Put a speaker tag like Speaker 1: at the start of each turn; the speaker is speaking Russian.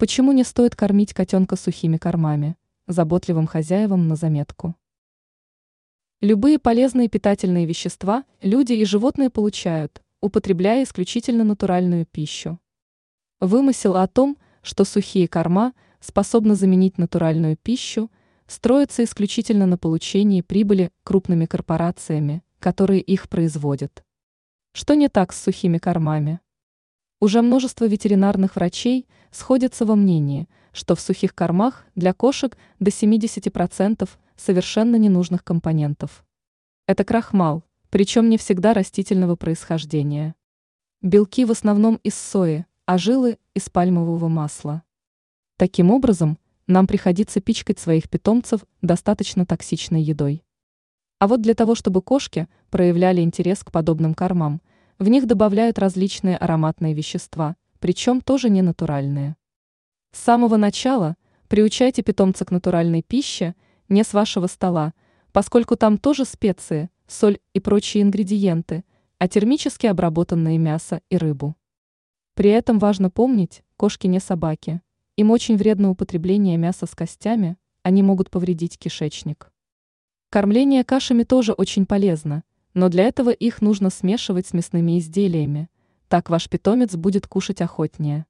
Speaker 1: Почему не стоит кормить котенка сухими кормами? Заботливым хозяевам на заметку. Любые полезные питательные вещества люди и животные получают, употребляя исключительно натуральную пищу. Вымысел о том, что сухие корма способны заменить натуральную пищу, строится исключительно на получении прибыли крупными корпорациями, которые их производят. Что не так с сухими кормами? Уже множество ветеринарных врачей сходятся во мнении, что в сухих кормах для кошек до 70% совершенно ненужных компонентов. Это крахмал, причем не всегда растительного происхождения. Белки в основном из сои, а жилы – из пальмового масла. Таким образом, нам приходится пичкать своих питомцев достаточно токсичной едой. А вот для того, чтобы кошки проявляли интерес к подобным кормам, в них добавляют различные ароматные вещества, причем тоже не натуральные. С самого начала приучайте питомца к натуральной пище не с вашего стола, поскольку там тоже специи, соль и прочие ингредиенты, а термически обработанное мясо и рыбу. При этом важно помнить, кошки не собаки. Им очень вредно употребление мяса с костями, они могут повредить кишечник. Кормление кашами тоже очень полезно, но для этого их нужно смешивать с мясными изделиями. Так ваш питомец будет кушать охотнее.